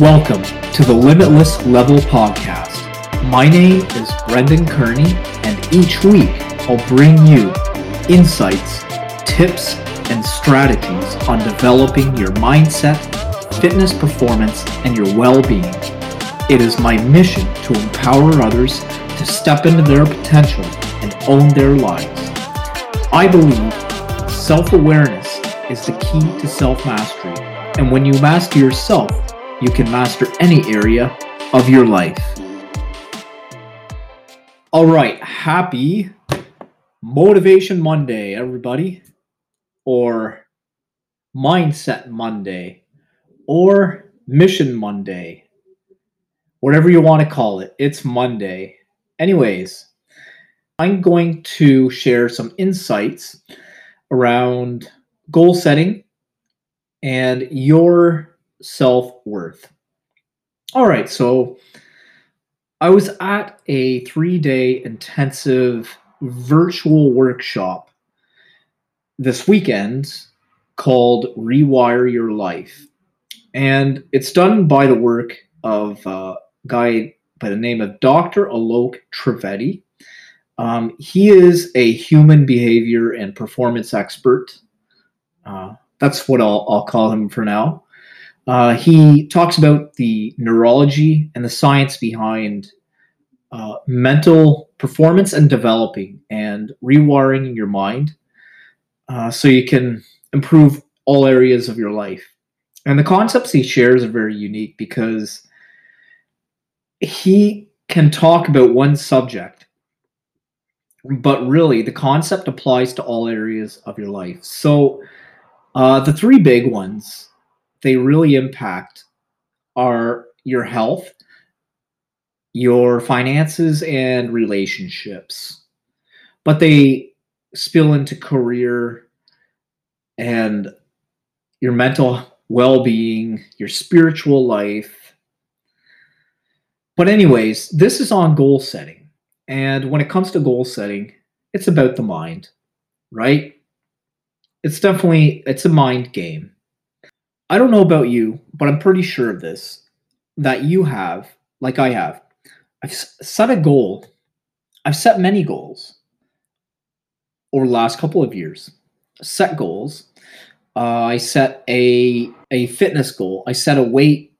Welcome to the Limitless Level Podcast. My name is Brendan Kearney, and each week I'll bring you insights, tips, and strategies on developing your mindset, fitness performance, and your well being. It is my mission to empower others to step into their potential and own their lives. I believe self awareness is the key to self mastery, and when you master yourself, you can master any area of your life. All right, happy Motivation Monday, everybody, or Mindset Monday, or Mission Monday, whatever you want to call it. It's Monday. Anyways, I'm going to share some insights around goal setting and your self worth. All right, so I was at a three day intensive virtual workshop this weekend called Rewire Your Life. And it's done by the work of a guy by the name of Dr. Alok Trivedi. Um, he is a human behavior and performance expert. Uh, that's what I'll, I'll call him for now. Uh, he talks about the neurology and the science behind uh, mental performance and developing and rewiring your mind uh, so you can improve all areas of your life. And the concepts he shares are very unique because he can talk about one subject, but really the concept applies to all areas of your life. So uh, the three big ones they really impact are your health, your finances, and relationships. But they spill into career and your mental well being, your spiritual life. But, anyways, this is on goal setting. And when it comes to goal setting, it's about the mind, right? It's definitely it's a mind game. I don't know about you, but I'm pretty sure of this that you have, like I have, I've set a goal. I've set many goals over the last couple of years. Set goals. Uh, I set a a fitness goal. I set a weight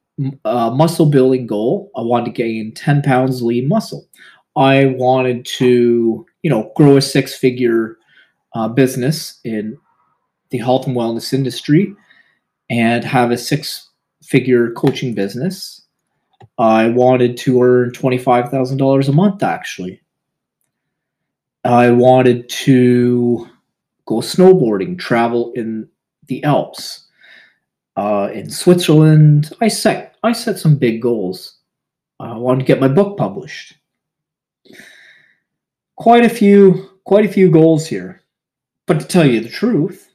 uh, muscle building goal. I wanted to gain 10 pounds lean muscle. I wanted to, you know, grow a six figure uh, business in the health and wellness industry and have a six figure coaching business. I wanted to earn $25,000 a month actually. I wanted to go snowboarding, travel in the Alps, uh, in Switzerland. I set I set some big goals. I wanted to get my book published. Quite a few, quite a few goals here. But to tell you the truth,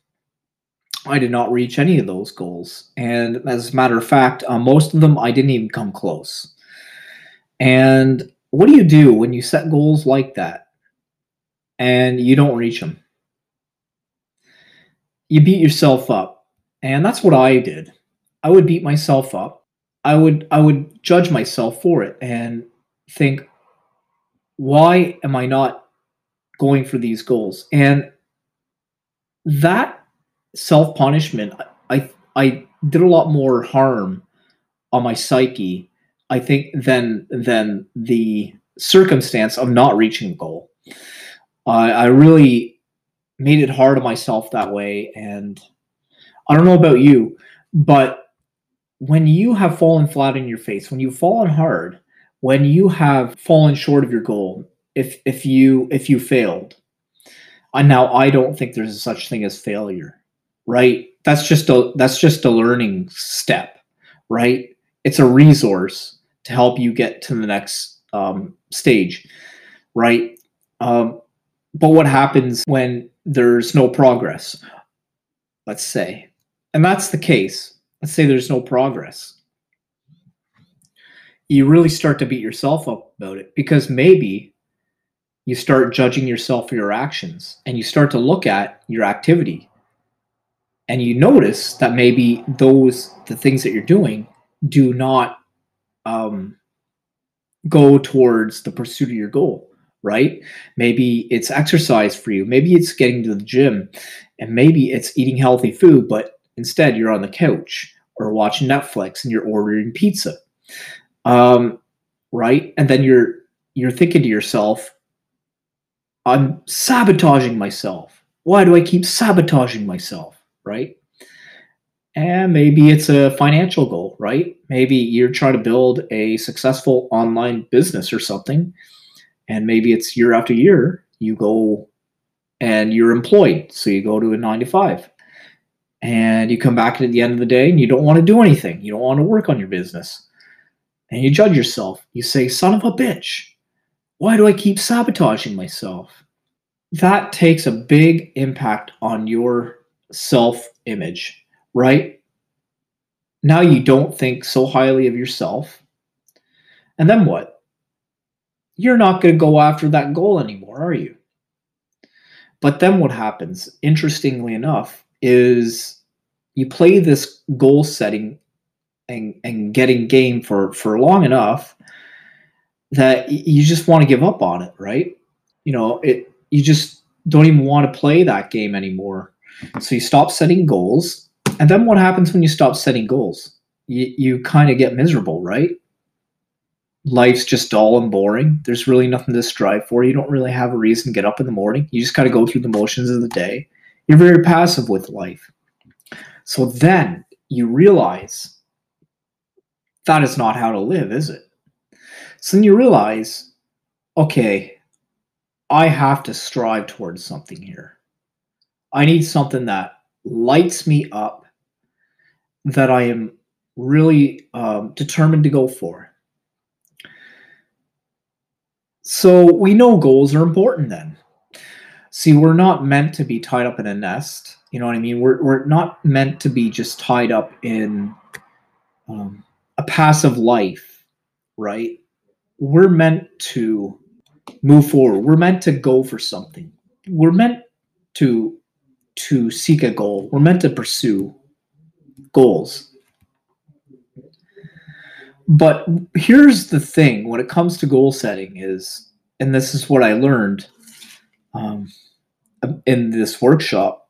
I did not reach any of those goals. And as a matter of fact, uh, most of them I didn't even come close. And what do you do when you set goals like that and you don't reach them? You beat yourself up. And that's what I did. I would beat myself up. I would I would judge myself for it and think why am I not going for these goals? And that self punishment, I I did a lot more harm on my psyche, I think, than than the circumstance of not reaching a goal. I I really made it hard on myself that way, and I don't know about you, but when you have fallen flat in your face, when you've fallen hard, when you have fallen short of your goal, if if you if you failed, and now I don't think there's such thing as failure right? That's just a that's just a learning step, right? It's a resource to help you get to the next um, stage, right? Um, but what happens when there's no progress? Let's say, and that's the case. Let's say there's no progress. You really start to beat yourself up about it because maybe you start judging yourself for your actions and you start to look at your activity and you notice that maybe those the things that you're doing do not um, go towards the pursuit of your goal, right? Maybe it's exercise for you. Maybe it's getting to the gym, and maybe it's eating healthy food, but instead you're on the couch or watching Netflix and you're ordering pizza, um, right? And then you're you're thinking to yourself, I'm sabotaging myself. Why do I keep sabotaging myself, right? And maybe it's a financial goal, right? Maybe you're trying to build a successful online business or something. And maybe it's year after year, you go and you're employed. So you go to a nine to five. And you come back at the end of the day and you don't want to do anything. You don't want to work on your business. And you judge yourself. You say, son of a bitch, why do I keep sabotaging myself? That takes a big impact on your self image right? Now you don't think so highly of yourself. And then what? You're not going to go after that goal anymore, are you? But then what happens, interestingly enough, is you play this goal setting and, and getting game for, for long enough that you just want to give up on it, right? You know, it you just don't even want to play that game anymore. So you stop setting goals and then what happens when you stop setting goals? You, you kind of get miserable, right? Life's just dull and boring. There's really nothing to strive for. You don't really have a reason to get up in the morning. You just got to go through the motions of the day. You're very passive with life. So then you realize that is not how to live, is it? So then you realize, okay, I have to strive towards something here. I need something that lights me up that I am really um, determined to go for. So we know goals are important then. See, we're not meant to be tied up in a nest. You know what I mean? We're, we're not meant to be just tied up in um, a passive life, right? We're meant to move forward. We're meant to go for something. We're meant to to seek a goal. We're meant to pursue goals. But here's the thing when it comes to goal setting is, and this is what I learned um, in this workshop.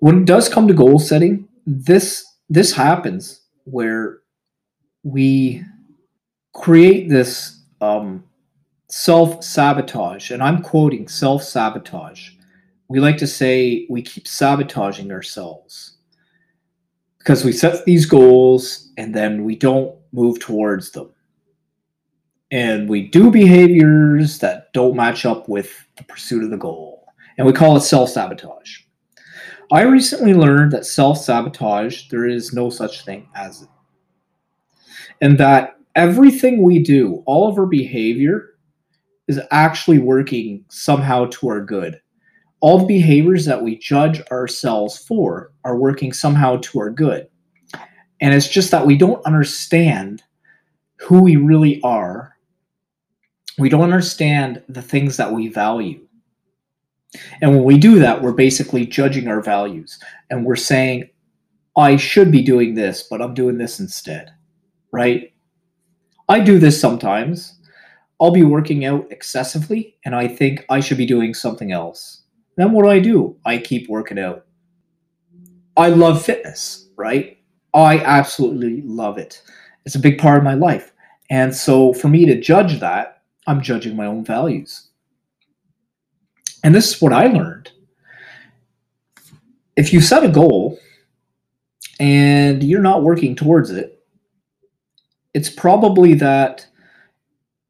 When it does come to goal setting, this this happens where we create this um, self sabotage, and I'm quoting self sabotage. We like to say we keep sabotaging ourselves because we set these goals and then we don't move towards them. And we do behaviors that don't match up with the pursuit of the goal. And we call it self sabotage. I recently learned that self sabotage, there is no such thing as it. And that everything we do, all of our behavior, is actually working somehow to our good all the behaviors that we judge ourselves for are working somehow to our good. And it's just that we don't understand who we really are. We don't understand the things that we value. And when we do that, we're basically judging our values and we're saying, I should be doing this, but I'm doing this instead, right? I do this sometimes. I'll be working out excessively and I think I should be doing something else then what do I do? I keep working out. I love fitness, right? I absolutely love it. It's a big part of my life. And so for me to judge that, I'm judging my own values. And this is what I learned. If you set a goal and you're not working towards it, it's probably that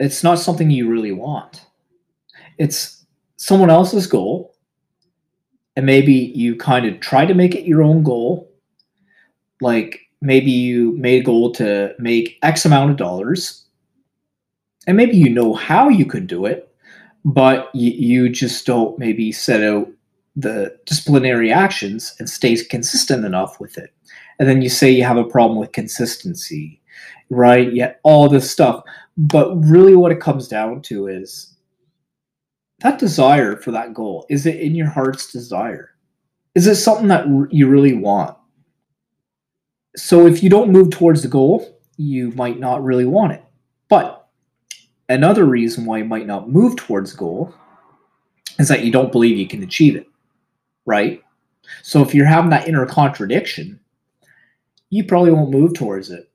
it's not something you really want. It's someone else's goal and maybe you kind of try to make it your own goal. Like maybe you made a goal to make X amount of dollars, and maybe you know how you could do it, but you, you just don't maybe set out the disciplinary actions and stay consistent enough with it. And then you say you have a problem with consistency, right? Yeah, all this stuff. But really, what it comes down to is that desire for that goal is it in your heart's desire is it something that you really want so if you don't move towards the goal, you might not really want it. But another reason why you might not move towards the goal is that you don't believe you can achieve it, right? So if you're having that inner contradiction, you probably won't move towards it.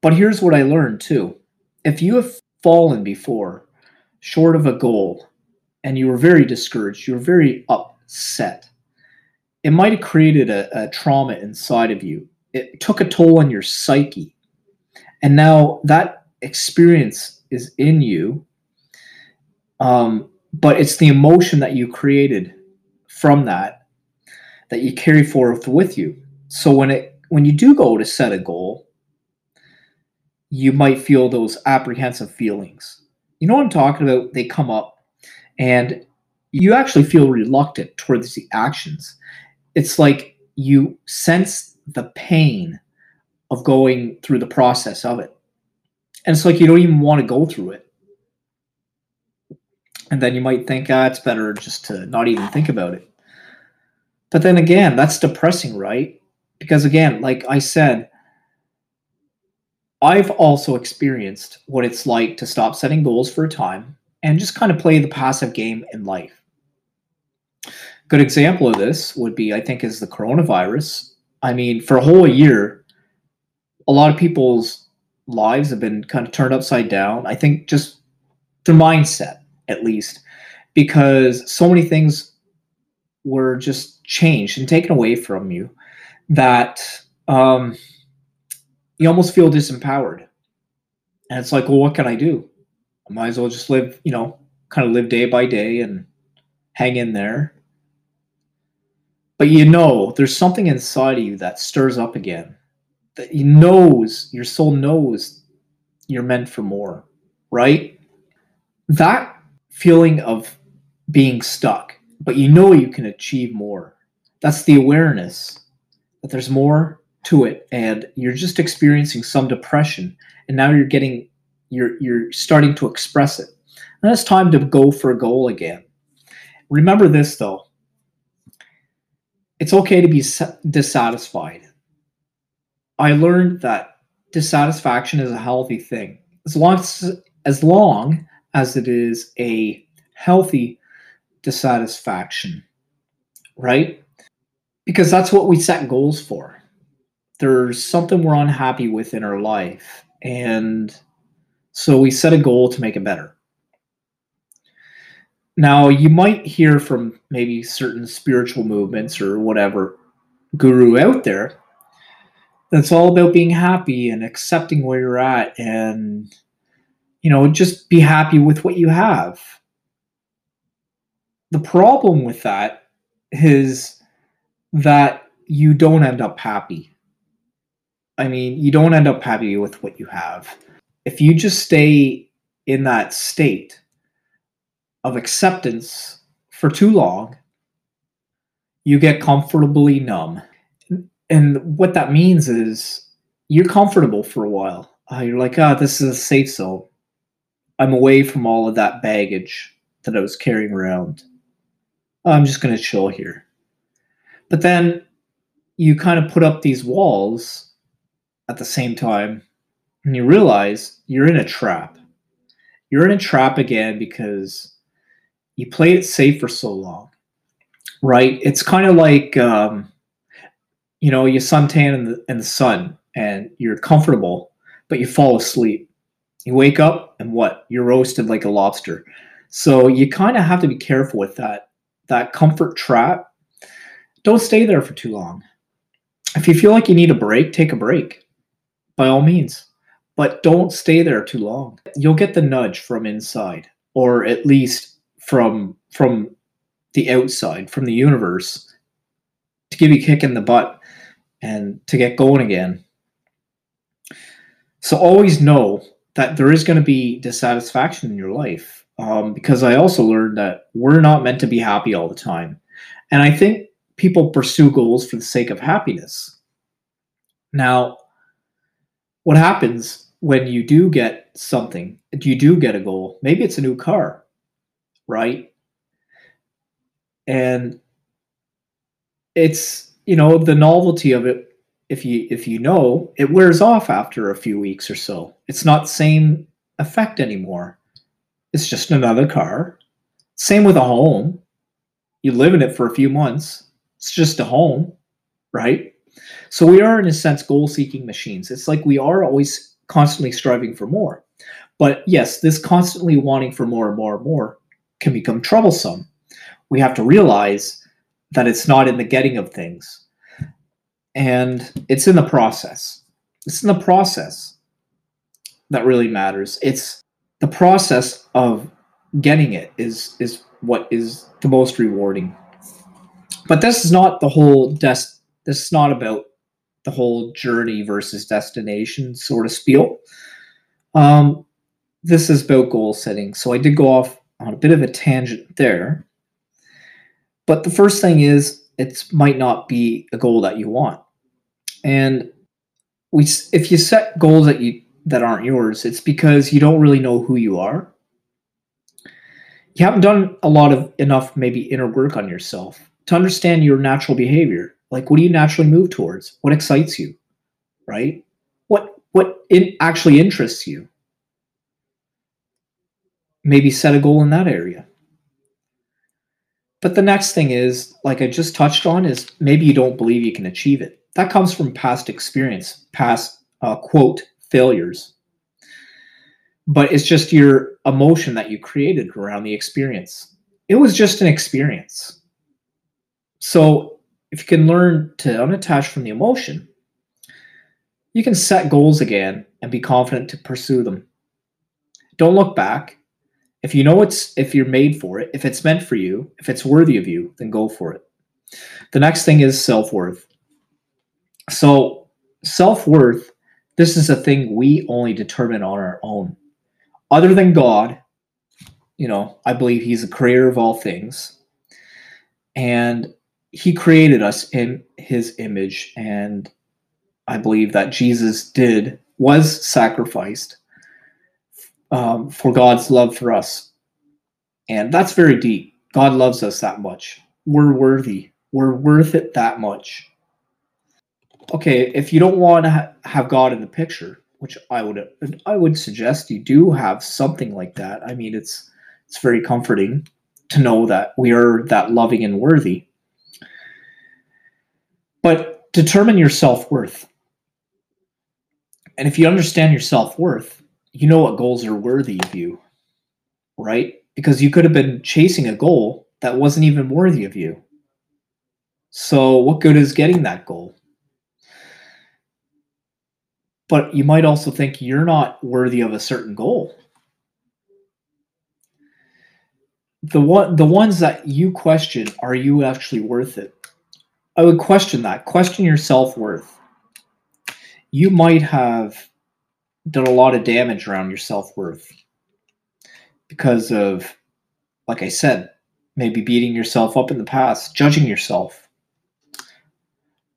But here's what I learned too. If you have fallen before, short of a goal, and you were very discouraged, you were very upset, it might have created a, a trauma inside of you. It took a toll on your psyche. And now that experience is in you. Um, but it's the emotion that you created from that that you carry forth with you. So when it when you do go to set a goal, you might feel those apprehensive feelings. You know what I'm talking about? They come up and you actually feel reluctant towards the actions. It's like you sense the pain of going through the process of it. And it's like you don't even want to go through it. And then you might think, ah, it's better just to not even think about it. But then again, that's depressing, right? Because again, like I said, I've also experienced what it's like to stop setting goals for a time and just kind of play the passive game in life. Good example of this would be, I think, is the coronavirus. I mean, for a whole year, a lot of people's lives have been kind of turned upside down. I think just their mindset, at least, because so many things were just changed and taken away from you that um, you almost feel disempowered. And it's like, well, what can I do? I might as well just live, you know, kind of live day by day and hang in there. But you know, there's something inside of you that stirs up again. That you knows, your soul knows you're meant for more, right? That feeling of being stuck, but you know you can achieve more. That's the awareness that there's more to it and you're just experiencing some depression and now you're getting you're you're starting to express it. And it's time to go for a goal again. Remember this though. It's okay to be dissatisfied. I learned that dissatisfaction is a healthy thing. As long as as long as it is a healthy dissatisfaction right? Because that's what we set goals for. There's something we're unhappy with in our life. And so we set a goal to make it better. Now, you might hear from maybe certain spiritual movements or whatever guru out there that's all about being happy and accepting where you're at and, you know, just be happy with what you have. The problem with that is that you don't end up happy I mean, you don't end up happy with what you have. If you just stay in that state of acceptance for too long, you get comfortably numb. And what that means is you're comfortable for a while. Uh, you're like, ah, oh, this is a safe zone. I'm away from all of that baggage that I was carrying around. I'm just going to chill here. But then you kind of put up these walls at the same time and you realize you're in a trap. You're in a trap again because you play it safe for so long, right? It's kind of like, um, you know, you suntan in the, in the sun and you're comfortable, but you fall asleep. You wake up and what? You're roasted like a lobster. So you kind of have to be careful with that that comfort trap. Don't stay there for too long. If you feel like you need a break, take a break by all means. But don't stay there too long. You'll get the nudge from inside, or at least from from the outside, from the universe, to give you a kick in the butt and to get going again. So always know that there is going to be dissatisfaction in your life. Um, because I also learned that we're not meant to be happy all the time. And I think people pursue goals for the sake of happiness. Now, what happens when you do get something, you do get a goal, maybe it's a new car, right? And it's, you know, the novelty of it if you if you know, it wears off after a few weeks or so. It's not the same effect anymore. It's just another car. Same with a home. You live in it for a few months. It's just a home, right? So we are in a sense goal seeking machines. It's like we are always constantly striving for more. But yes, this constantly wanting for more and more and more can become troublesome. We have to realize that it's not in the getting of things and it's in the process. It's in the process that really matters. It's the process of getting it is is what is the most rewarding. But this is not the whole des- this is not about the whole journey versus destination sort of spiel. Um, this is about goal setting. So I did go off on a bit of a tangent there. But the first thing is it might not be a goal that you want. And we if you set goals that you that aren't yours, it's because you don't really know who you are. You haven't done a lot of enough maybe inner work on yourself to understand your natural behavior. Like what do you naturally move towards? What excites you? Right? What what in, actually interests you? Maybe set a goal in that area. But the next thing is, like I just touched on, is maybe you don't believe you can achieve it. That comes from past experience, past uh, quote failures. But it's just your emotion that you created around the experience. It was just an experience. So if you can learn to unattach from the emotion, you can set goals again and be confident to pursue them. Don't look back if you know it's if you're made for it, if it's meant for you, if it's worthy of you, then go for it. The next thing is self-worth. So, self-worth, this is a thing we only determine on our own. Other than God, you know, I believe he's the creator of all things. And he created us in his image and I believe that Jesus did was sacrificed um, for God's love for us. And that's very deep. God loves us that much. We're worthy. We're worth it that much. Okay, if you don't want to ha- have God in the picture, which I would I would suggest you do have something like that. I mean, it's it's very comforting to know that we are that loving and worthy. But determine your self-worth. And if you understand your self-worth, you know what goals are worthy of you, right? Because you could have been chasing a goal that wasn't even worthy of you. So, what good is getting that goal? But you might also think you're not worthy of a certain goal. The one the ones that you question, are you actually worth it? I would question that. Question your self-worth. You might have done a lot of damage around your self worth because of, like I said, maybe beating yourself up in the past, judging yourself.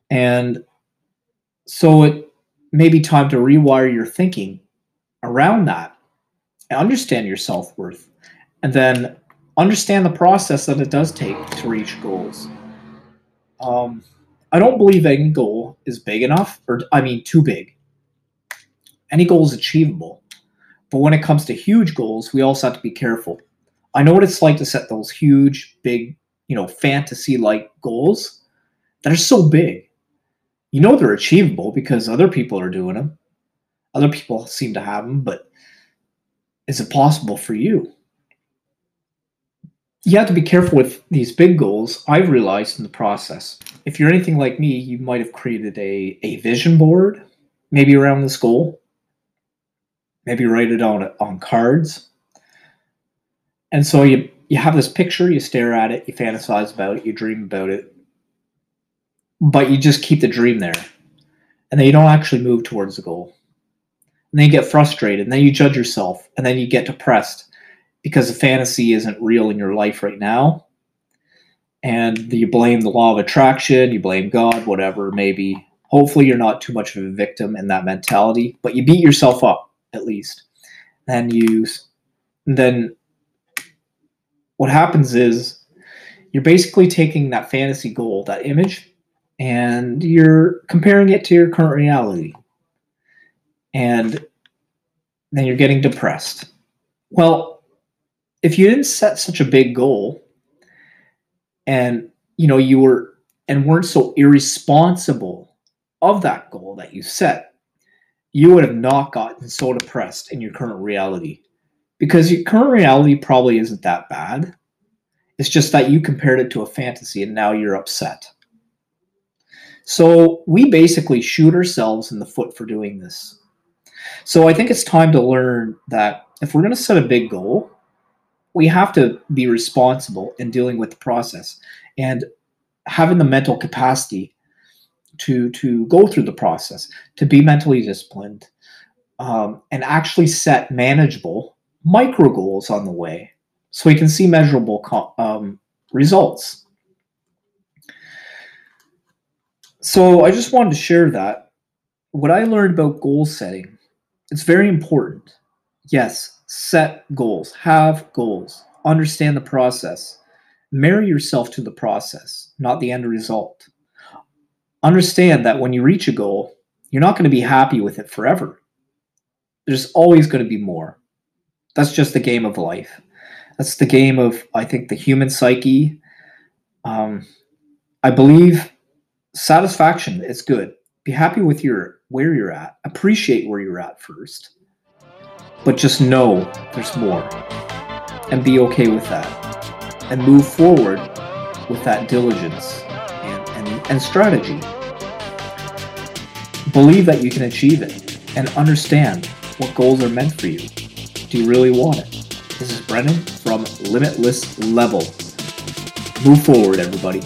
And so it may be time to rewire your thinking around that and understand your self worth. And then understand the process that it does take to reach goals. Um, I don't believe any goal is big enough, or I mean, too big any goal is achievable. But when it comes to huge goals, we also have to be careful. I know what it's like to set those huge, big, you know, fantasy like goals that are so big. You know they're achievable because other people are doing them. Other people seem to have them, but is it possible for you? You have to be careful with these big goals. I've realized in the process. If you're anything like me, you might have created a, a vision board, maybe around this goal maybe write it on on cards. And so you you have this picture, you stare at it, you fantasize about it, you dream about it, but you just keep the dream there, and then you don't actually move towards the goal. And then you get frustrated, and then you judge yourself, and then you get depressed because the fantasy isn't real in your life right now. And you blame the law of attraction, you blame God, whatever, maybe. Hopefully, you're not too much of a victim in that mentality, but you beat yourself up at least. Then you then what happens is you're basically taking that fantasy goal, that image, and you're comparing it to your current reality. And then you're getting depressed. Well, if you didn't set such a big goal and you know you were and weren't so irresponsible of that goal that you set, you would have not gotten so depressed in your current reality. Because your current reality probably isn't that bad. It's just that you compared it to a fantasy and now you're upset. So we basically shoot ourselves in the foot for doing this. So I think it's time to learn that if we're going to set a big goal, we have to be responsible in dealing with the process and having the mental capacity to to go through the process, to be mentally disciplined, um, and actually set manageable micro goals on the way, so we can see measurable um, results. So I just wanted to share that what I learned about goal setting it's very important. Yes, set goals, have goals, understand the process. Marry yourself to the process, not the end result. Understand that when you reach a goal, you're not going to be happy with it forever. There's always going to be more. That's just the game of life. That's the game of, I think, the human psyche. Um, I believe satisfaction is good. Be happy with your where you're at. Appreciate where you're at first. But just know there's more. And be okay with that. And move forward with that diligence and, and, and strategy. Believe that you can achieve it and understand what goals are meant for you. Do you really want it? This is Brennan from Limitless Level. Move forward, everybody.